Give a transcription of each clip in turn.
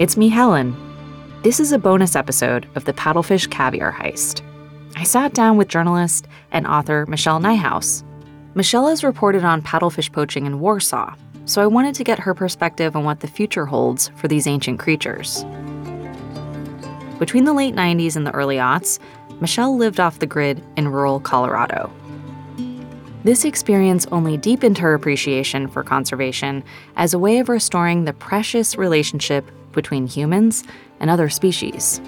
It's me, Helen. This is a bonus episode of the Paddlefish Caviar Heist. I sat down with journalist and author Michelle Nijhuis. Michelle has reported on paddlefish poaching in Warsaw, so I wanted to get her perspective on what the future holds for these ancient creatures. Between the late 90s and the early aughts, Michelle lived off the grid in rural Colorado. This experience only deepened her appreciation for conservation as a way of restoring the precious relationship between humans and other species.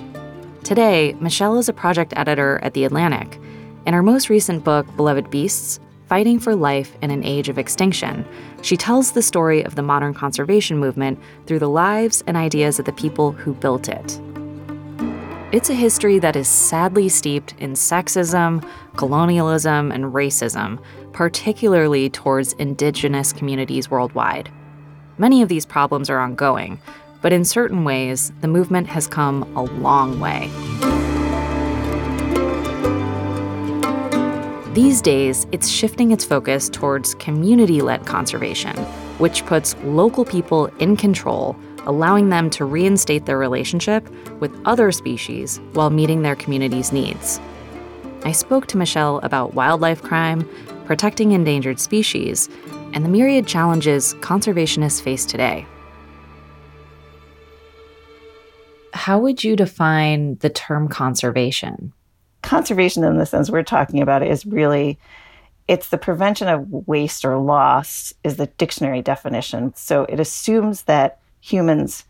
Today, Michelle is a project editor at The Atlantic. In her most recent book, Beloved Beasts Fighting for Life in an Age of Extinction, she tells the story of the modern conservation movement through the lives and ideas of the people who built it. It's a history that is sadly steeped in sexism, colonialism, and racism, particularly towards indigenous communities worldwide. Many of these problems are ongoing, but in certain ways, the movement has come a long way. These days, it's shifting its focus towards community led conservation, which puts local people in control allowing them to reinstate their relationship with other species while meeting their community's needs. I spoke to Michelle about wildlife crime, protecting endangered species, and the myriad challenges conservationists face today. How would you define the term conservation? Conservation, in the sense we're talking about, is really it's the prevention of waste or loss is the dictionary definition. So it assumes that humans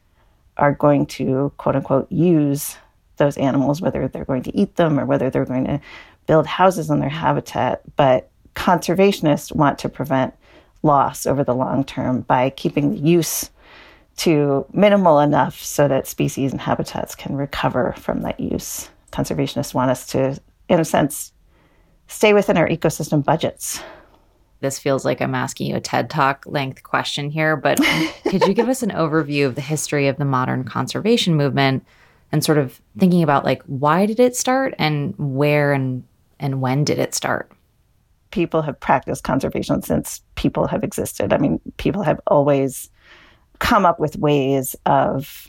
are going to quote unquote use those animals, whether they're going to eat them or whether they're going to build houses on their habitat. But conservationists want to prevent loss over the long term by keeping the use to minimal enough so that species and habitats can recover from that use. Conservationists want us to, in a sense, stay within our ecosystem budgets this feels like I'm asking you a TED Talk length question here, but could you give us an overview of the history of the modern conservation movement and sort of thinking about like why did it start and where and and when did it start? People have practiced conservation since people have existed. I mean, people have always come up with ways of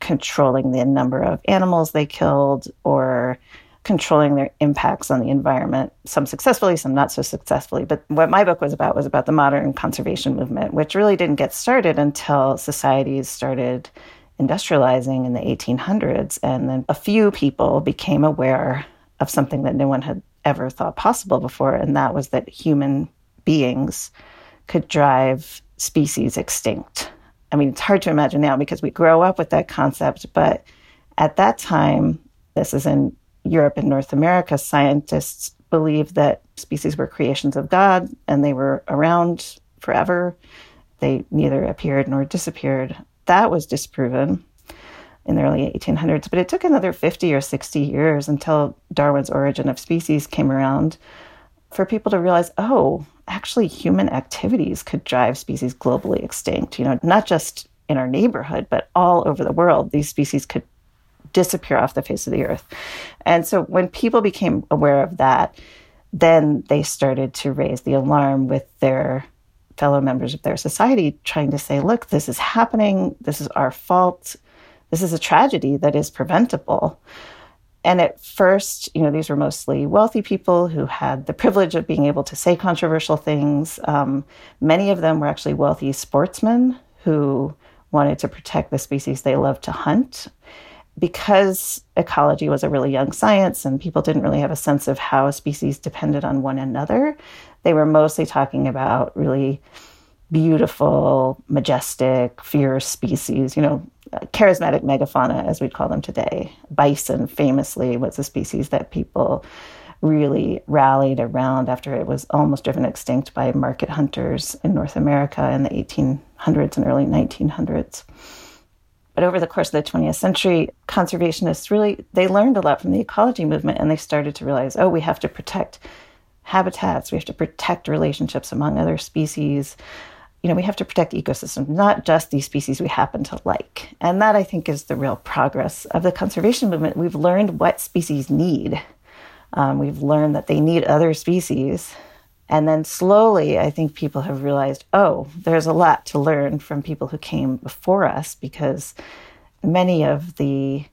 controlling the number of animals they killed or controlling their impacts on the environment, some successfully, some not so successfully. But what my book was about was about the modern conservation movement, which really didn't get started until societies started industrializing in the 1800s. And then a few people became aware of something that no one had ever thought possible before, and that was that human beings could drive species extinct. I mean, it's hard to imagine now because we grow up with that concept, but at that time, this is in Europe and North America, scientists believed that species were creations of God and they were around forever. They neither appeared nor disappeared. That was disproven in the early 1800s, but it took another 50 or 60 years until Darwin's Origin of Species came around for people to realize, oh, actually human activities could drive species globally extinct, you know, not just in our neighborhood, but all over the world. These species could disappear off the face of the earth. And so when people became aware of that, then they started to raise the alarm with their fellow members of their society, trying to say, look, this is happening. This is our fault. This is a tragedy that is preventable. And at first, you know, these were mostly wealthy people who had the privilege of being able to say controversial things. Um, many of them were actually wealthy sportsmen who wanted to protect the species they loved to hunt because ecology was a really young science and people didn't really have a sense of how species depended on one another, they were mostly talking about really beautiful, majestic, fierce species, you know, charismatic megafauna, as we'd call them today. Bison famously was a species that people really rallied around after it was almost driven extinct by market hunters in North America in the 1800s and early 1900s. But over the course of the 20th century, conservationists really they learned a lot from the ecology movement and they started to realize, oh, we have to protect habitats, we have to protect relationships among other species. You know, we have to protect ecosystems, not just these species we happen to like. And that I think is the real progress of the conservation movement. We've learned what species need. Um, we've learned that they need other species And then slowly, I think people have realized oh, there's a lot to learn from people who came before us because many of the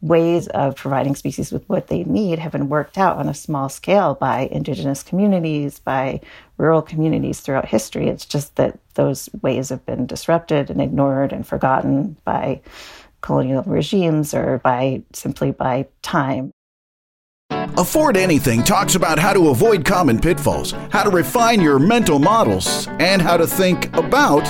ways of providing species with what they need have been worked out on a small scale by indigenous communities, by rural communities throughout history. It's just that those ways have been disrupted and ignored and forgotten by colonial regimes or by simply by time. Afford Anything talks about how to avoid common pitfalls, how to refine your mental models, and how to think about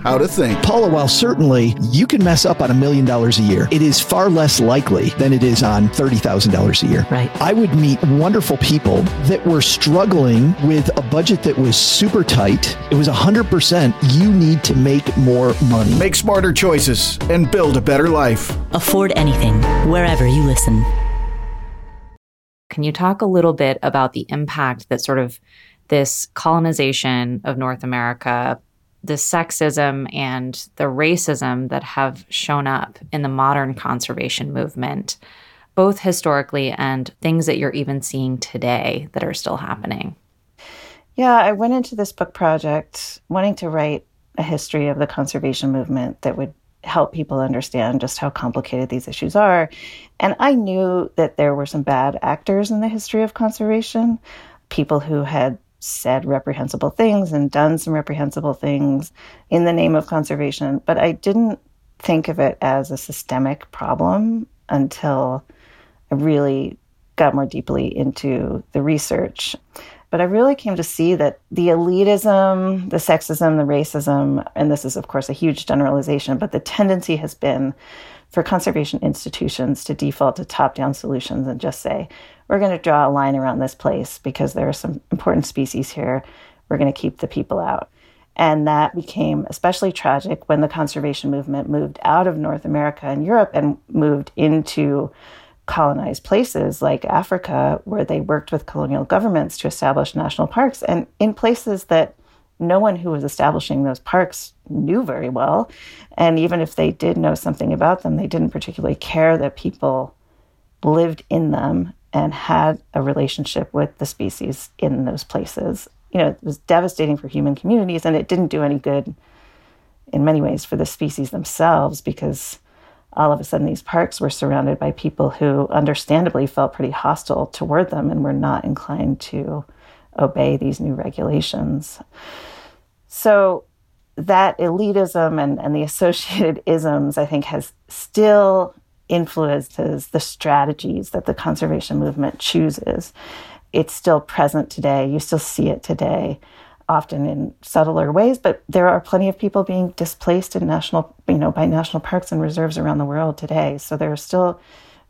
how to think. Paula, while certainly you can mess up on a million dollars a year, it is far less likely than it is on $30,000 a year. Right. I would meet wonderful people that were struggling with a budget that was super tight. It was 100% you need to make more money. Make smarter choices and build a better life. Afford anything, wherever you listen. Can you talk a little bit about the impact that sort of this colonization of North America, the sexism and the racism that have shown up in the modern conservation movement, both historically and things that you're even seeing today that are still happening? Yeah, I went into this book project wanting to write a history of the conservation movement that would help people understand just how complicated these issues are. And I knew that there were some bad actors in the history of conservation, people who had said reprehensible things and done some reprehensible things in the name of conservation, but I didn't think of it as a systemic problem until I really got more deeply into the research. But I really came to see that the elitism, the sexism, the racism, and this is, of course, a huge generalization, but the tendency has been for conservation institutions to default to top down solutions and just say, we're going to draw a line around this place because there are some important species here. We're going to keep the people out. And that became especially tragic when the conservation movement moved out of North America and Europe and moved into colonized places like Africa, where they worked with colonial governments to establish national parks, and in places that no one who was establishing those parks knew very well. And even if they did know something about them, they didn't particularly care that people lived in them and had a relationship with the species in those places. You know, it was devastating for human communities, and it didn't do any good in many ways for the species themselves because all of a sudden these parks were surrounded by people who understandably felt pretty hostile toward them and were not inclined to obey these new regulations. So that elitism and, and the associated isms, I think, has still influences the strategies that the conservation movement chooses. It's still present today. You still see it today often in subtler ways, but there are plenty of people being displaced in national, you know, by national parks and reserves around the world today. So there are still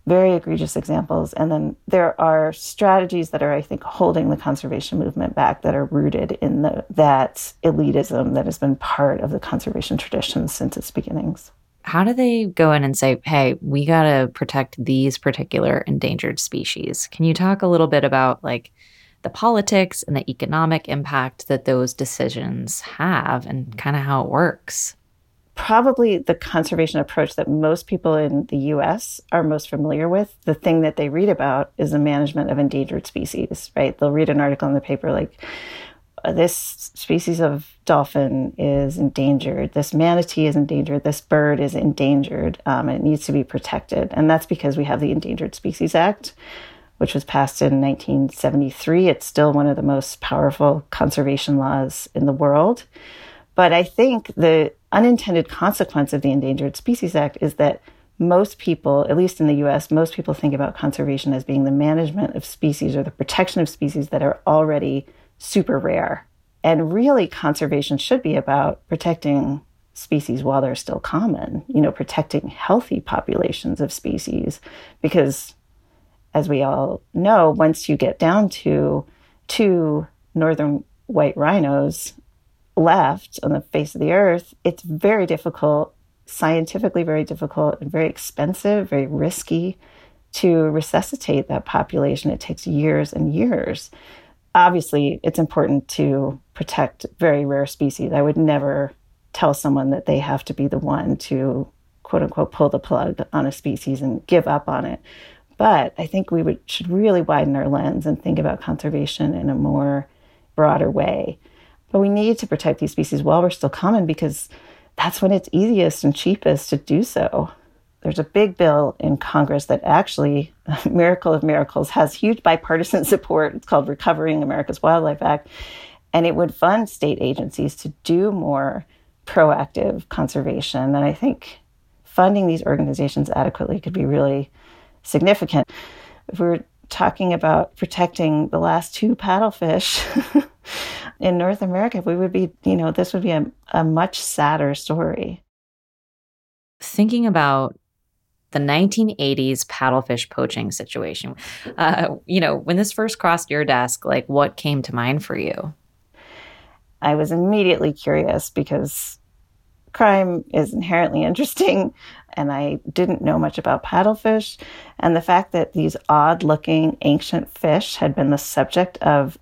very egregious examples. And then there are strategies that are, I think, holding the conservation movement back that are rooted in the, that elitism that has been part of the conservation tradition since its beginnings. How do they go in and say, hey, we got to protect these particular endangered species? Can you talk a little bit about like the politics and the economic impact that those decisions have and kind of how it works. Probably the conservation approach that most people in the US are most familiar with. The thing that they read about is the management of endangered species, right? They'll read an article in the paper like, this species of dolphin is endangered. This manatee is endangered. This bird is endangered. Um, it needs to be protected. And that's because we have the Endangered Species Act, which was passed in 1973. It's still one of the most powerful conservation laws in the world. But I think the unintended consequence of the Endangered Species Act is that most people, at least in the US, most people think about conservation as being the management of species or the protection of species that are already super rare. And really, conservation should be about protecting species while they're still common, you know, protecting healthy populations of species because as we all know, once you get down to two northern white rhinos left on the face of the earth, it's very difficult, scientifically very difficult, and very expensive, very risky to resuscitate that population. It takes years and years. Obviously, it's important to protect very rare species. I would never tell someone that they have to be the one to quote unquote pull the plug on a species and give up on it. But I think we would, should really widen our lens and think about conservation in a more broader way. But we need to protect these species while we're still common because that's when it's easiest and cheapest to do so. There's a big bill in Congress that actually, miracle of miracles, has huge bipartisan support. It's called Recovering America's Wildlife Act. And it would fund state agencies to do more proactive conservation. And I think funding these organizations adequately could be really significant. If we were talking about protecting the last two paddlefish in North America, we would be, you know, this would be a, a much sadder story. Thinking about the 1980s paddlefish poaching situation, uh, you know, when this first crossed your desk, like what came to mind for you? I was immediately curious because crime is inherently interesting and I didn't know much about paddlefish. And the fact that these odd looking ancient fish had been the subject of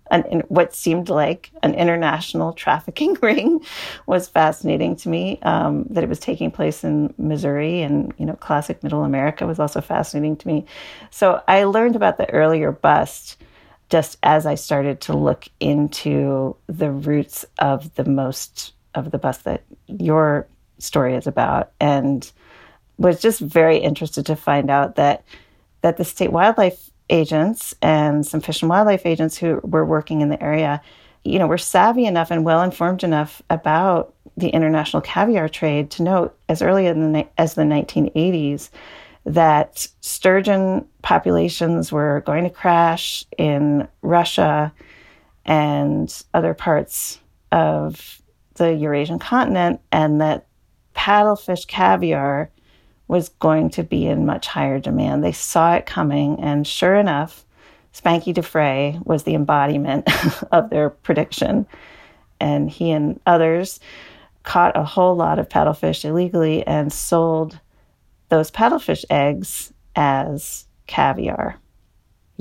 an, what seemed like an international trafficking ring was fascinating to me. Um, that it was taking place in Missouri and, you know, classic middle America was also fascinating to me. So I learned about the earlier bust just as I started to look into the roots of the most of the bus that your story is about and was just very interested to find out that that the state wildlife agents and some fish and wildlife agents who were working in the area you know were savvy enough and well informed enough about the international caviar trade to note as early the, as the 1980s that sturgeon populations were going to crash in Russia and other parts of the Eurasian continent, and that paddlefish caviar was going to be in much higher demand. They saw it coming, and sure enough, Spanky DeFrey was the embodiment of their prediction. And he and others caught a whole lot of paddlefish illegally and sold those paddlefish eggs as caviar.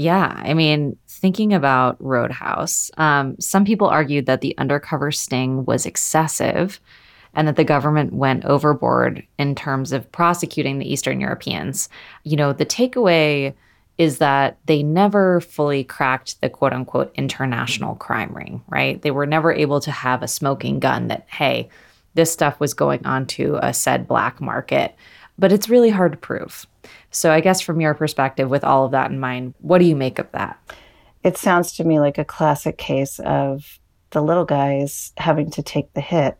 Yeah, I mean, thinking about Roadhouse, um, some people argued that the undercover sting was excessive and that the government went overboard in terms of prosecuting the Eastern Europeans. You know, the takeaway is that they never fully cracked the quote unquote international crime ring, right? They were never able to have a smoking gun that, hey, this stuff was going onto a said black market. But it's really hard to prove. So, I guess from your perspective, with all of that in mind, what do you make of that? It sounds to me like a classic case of the little guys having to take the hit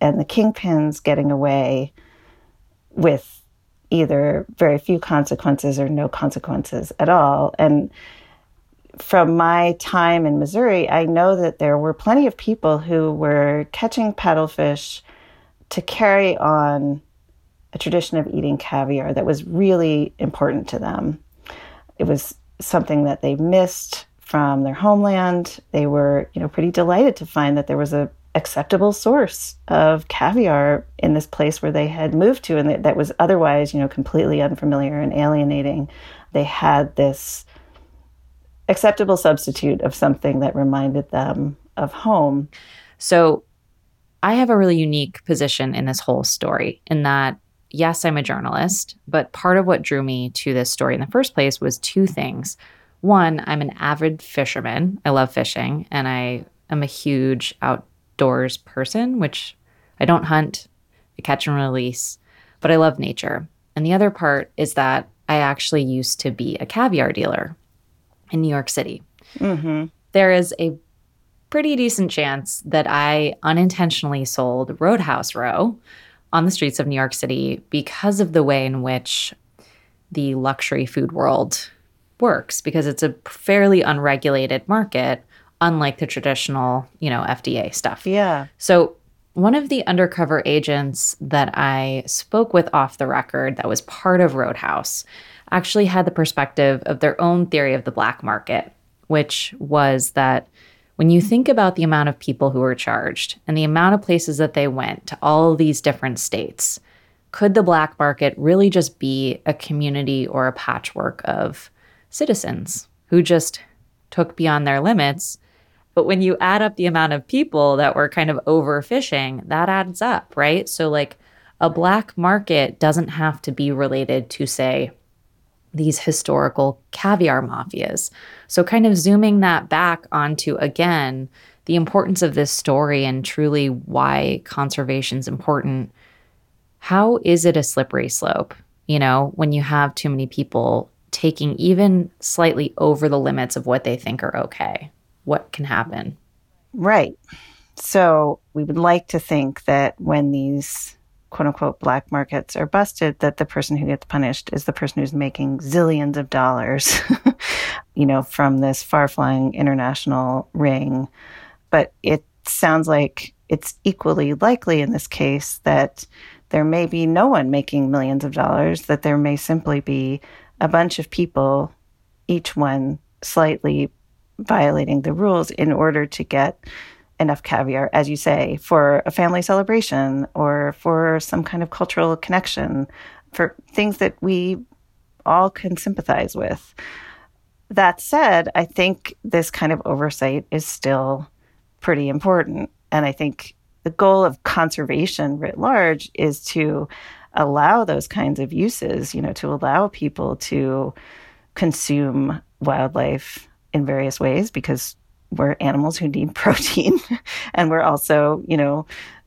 and the kingpins getting away with either very few consequences or no consequences at all. And from my time in Missouri, I know that there were plenty of people who were catching paddlefish to carry on a tradition of eating caviar that was really important to them. It was something that they missed from their homeland. They were, you know, pretty delighted to find that there was a acceptable source of caviar in this place where they had moved to and that, was otherwise, you know, completely unfamiliar and alienating. They had this acceptable substitute of something that reminded them of home. So I have a really unique position in this whole story in that yes, I'm a journalist, but part of what drew me to this story in the first place was two things. One, I'm an avid fisherman. I love fishing and I am a huge outdoors person, which I don't hunt, I catch and release, but I love nature. And the other part is that I actually used to be a caviar dealer in New York City. Mm-hmm. There is a pretty decent chance that I unintentionally sold Roadhouse roe on the streets of New York City because of the way in which the luxury food world works, because it's a fairly unregulated market unlike the traditional, you know, FDA stuff. Yeah. So one of the undercover agents that I spoke with off the record that was part of Roadhouse actually had the perspective of their own theory of the black market, which was that when you think about the amount of people who were charged and the amount of places that they went to all these different states, could the black market really just be a community or a patchwork of citizens who just took beyond their limits but when you add up the amount of people that were kind of overfishing, that adds up, right? So, like, a black market doesn't have to be related to, say, these historical caviar mafias. So, kind of zooming that back onto again the importance of this story and truly why conservation is important. How is it a slippery slope? You know, when you have too many people taking even slightly over the limits of what they think are okay, what can happen? Right. So we would like to think that when these quote unquote black markets are busted, that the person who gets punished is the person who's making zillions of dollars, you know, from this far flying international ring. But it sounds like it's equally likely in this case that there may be no one making millions of dollars, that there may simply be a bunch of people, each one slightly violating the rules in order to get enough caviar, as you say, for a family celebration or for some kind of cultural connection, for things that we all can sympathize with. That said, I think this kind of oversight is still pretty important. And I think the goal of conservation writ large is to allow those kinds of uses, you know, to allow people to consume wildlife in various ways because we're animals who need protein. And we're also you know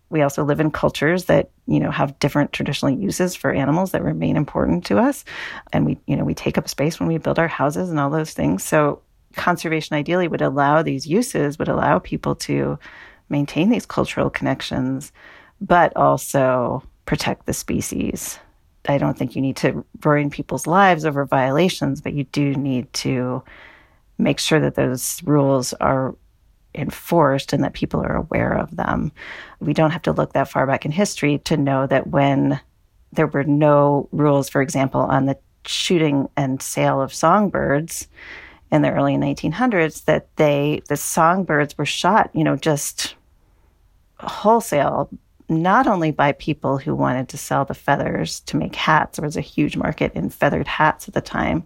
we also live in cultures that you know have different traditional uses for animals that remain important to us. And we you know we take up space when we build our houses and all those things. So conservation ideally would allow these uses would allow people to maintain these cultural connections but also protect the species. I don't think you need to ruin people's lives over violations but you do need to make sure that those rules are enforced and that people are aware of them. We don't have to look that far back in history to know that when there were no rules, for example, on the shooting and sale of songbirds in the early 1900s, that they, the songbirds were shot, you know, just wholesale, not only by people who wanted to sell the feathers to make hats, there was a huge market in feathered hats at the time,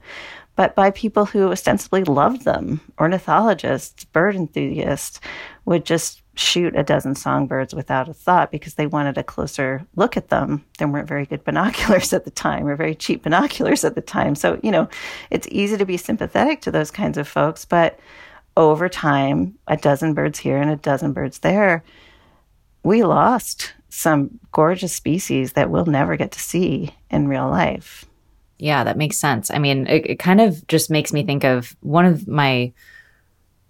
but by people who ostensibly loved them. Ornithologists, bird enthusiasts would just shoot a dozen songbirds without a thought because they wanted a closer look at them. There weren't very good binoculars at the time or very cheap binoculars at the time. So, you know, it's easy to be sympathetic to those kinds of folks, but over time, a dozen birds here and a dozen birds there, we lost some gorgeous species that we'll never get to see in real life. Yeah, that makes sense. I mean, it, it kind of just makes me think of one of my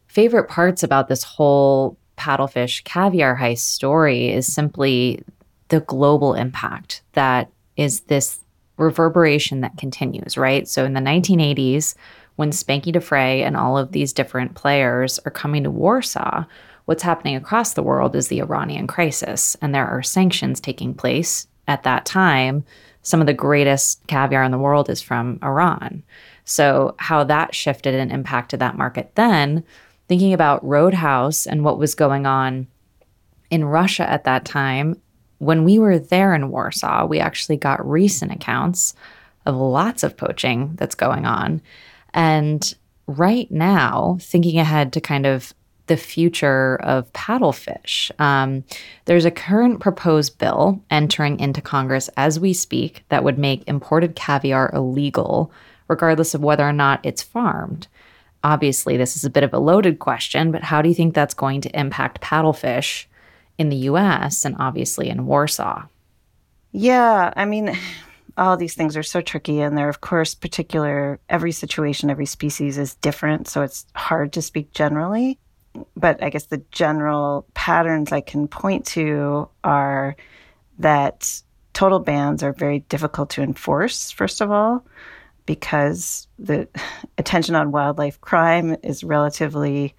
favorite parts about this whole paddlefish caviar heist story is simply the global impact that is this reverberation that continues, right? So in the 1980s, when Spanky DeFrey and all of these different players are coming to Warsaw, what's happening across the world is the Iranian crisis. And there are sanctions taking place at that time some of the greatest caviar in the world is from Iran. So, how that shifted and impacted that market then, thinking about Roadhouse and what was going on in Russia at that time, when we were there in Warsaw, we actually got recent accounts of lots of poaching that's going on. And right now, thinking ahead to kind of the future of paddlefish. Um, there's a current proposed bill entering into Congress as we speak that would make imported caviar illegal, regardless of whether or not it's farmed. Obviously, this is a bit of a loaded question, but how do you think that's going to impact paddlefish in the US and obviously in Warsaw? Yeah, I mean, all these things are so tricky and they're of course particular every situation every species is different so it's hard to speak generally but I guess the general patterns I can point to are that total bans are very difficult to enforce, first of all, because the attention on wildlife crime is relatively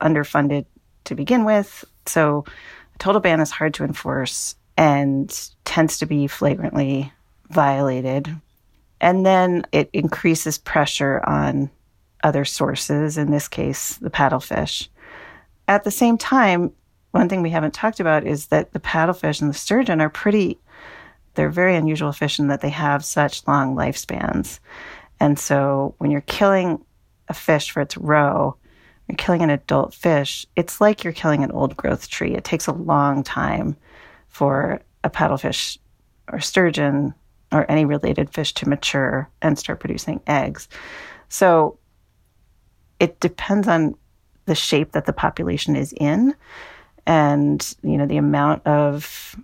underfunded to begin with. So a total ban is hard to enforce and tends to be flagrantly violated. And then it increases pressure on other sources, in this case, the paddlefish. At the same time, one thing we haven't talked about is that the paddlefish and the sturgeon are pretty, they're very unusual fish in that they have such long lifespans. And so when you're killing a fish for its roe, you're killing an adult fish, it's like you're killing an old growth tree. It takes a long time for a paddlefish or sturgeon or any related fish to mature and start producing eggs. So it depends on the shape that the population is in and you know the amount of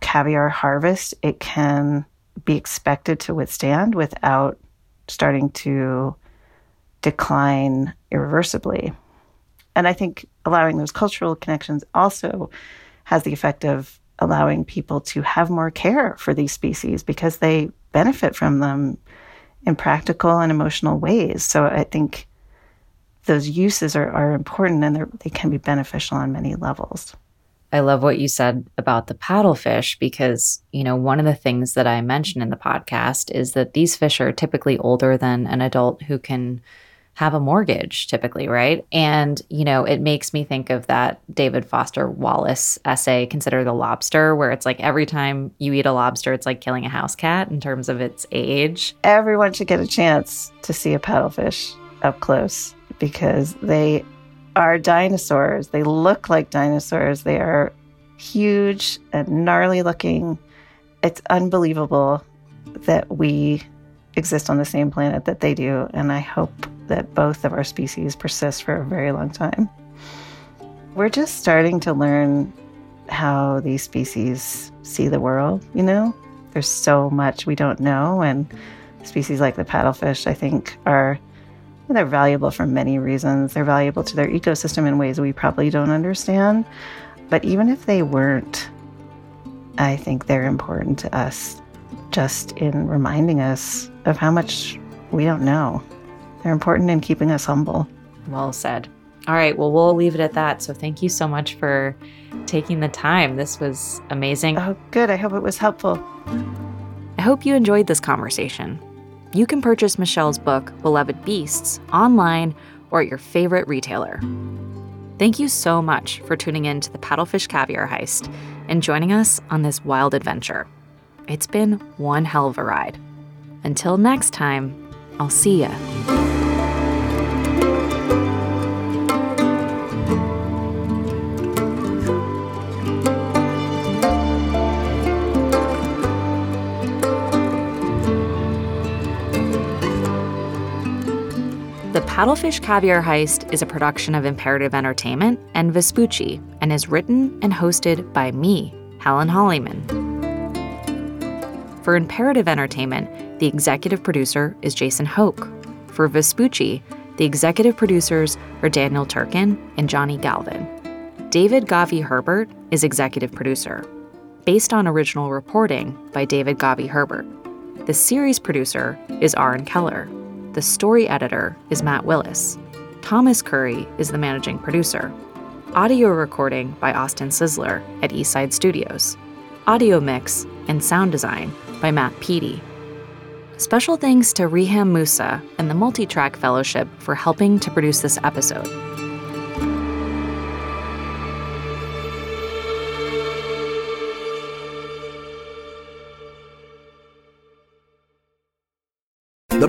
caviar harvest it can be expected to withstand without starting to decline irreversibly. And I think allowing those cultural connections also has the effect of allowing people to have more care for these species because they benefit from them in practical and emotional ways. So I think those uses are, are important and they can be beneficial on many levels. I love what you said about the paddlefish because, you know, one of the things that I mentioned in the podcast is that these fish are typically older than an adult who can have a mortgage typically, right? And, you know, it makes me think of that David Foster Wallace essay, Consider the Lobster, where it's like every time you eat a lobster, it's like killing a house cat in terms of its age. Everyone should get a chance to see a paddlefish up close because they are dinosaurs. They look like dinosaurs. They are huge and gnarly looking. It's unbelievable that we exist on the same planet that they do. And I hope that both of our species persist for a very long time. We're just starting to learn how these species see the world, you know? There's so much we don't know and species like the paddlefish I think are they're valuable for many reasons. They're valuable to their ecosystem in ways we probably don't understand. But even if they weren't, I think they're important to us just in reminding us of how much we don't know. They're important in keeping us humble. Well said. All right, well, we'll leave it at that. So thank you so much for taking the time. This was amazing. Oh, good. I hope it was helpful. I hope you enjoyed this conversation. You can purchase Michelle's book, Beloved Beasts, online or at your favorite retailer. Thank you so much for tuning in to the Paddlefish Caviar Heist and joining us on this wild adventure. It's been one hell of a ride. Until next time, I'll see ya. The Paddlefish Caviar Heist is a production of Imperative Entertainment and Vespucci and is written and hosted by me, Helen Hollyman. For Imperative Entertainment, the executive producer is Jason Hoke. For Vespucci, the executive producers are Daniel Turkin and Johnny Galvin. David Gauvey Herbert is executive producer, based on original reporting by David Gauvey Herbert. The series producer is Aaron Keller. The story editor is Matt Willis. Thomas Curry is the managing producer. Audio recording by Austin Sizzler at Eastside Studios. Audio mix and sound design by Matt Peedy. Special thanks to Reham Musa and the Multitrack Fellowship for helping to produce this episode.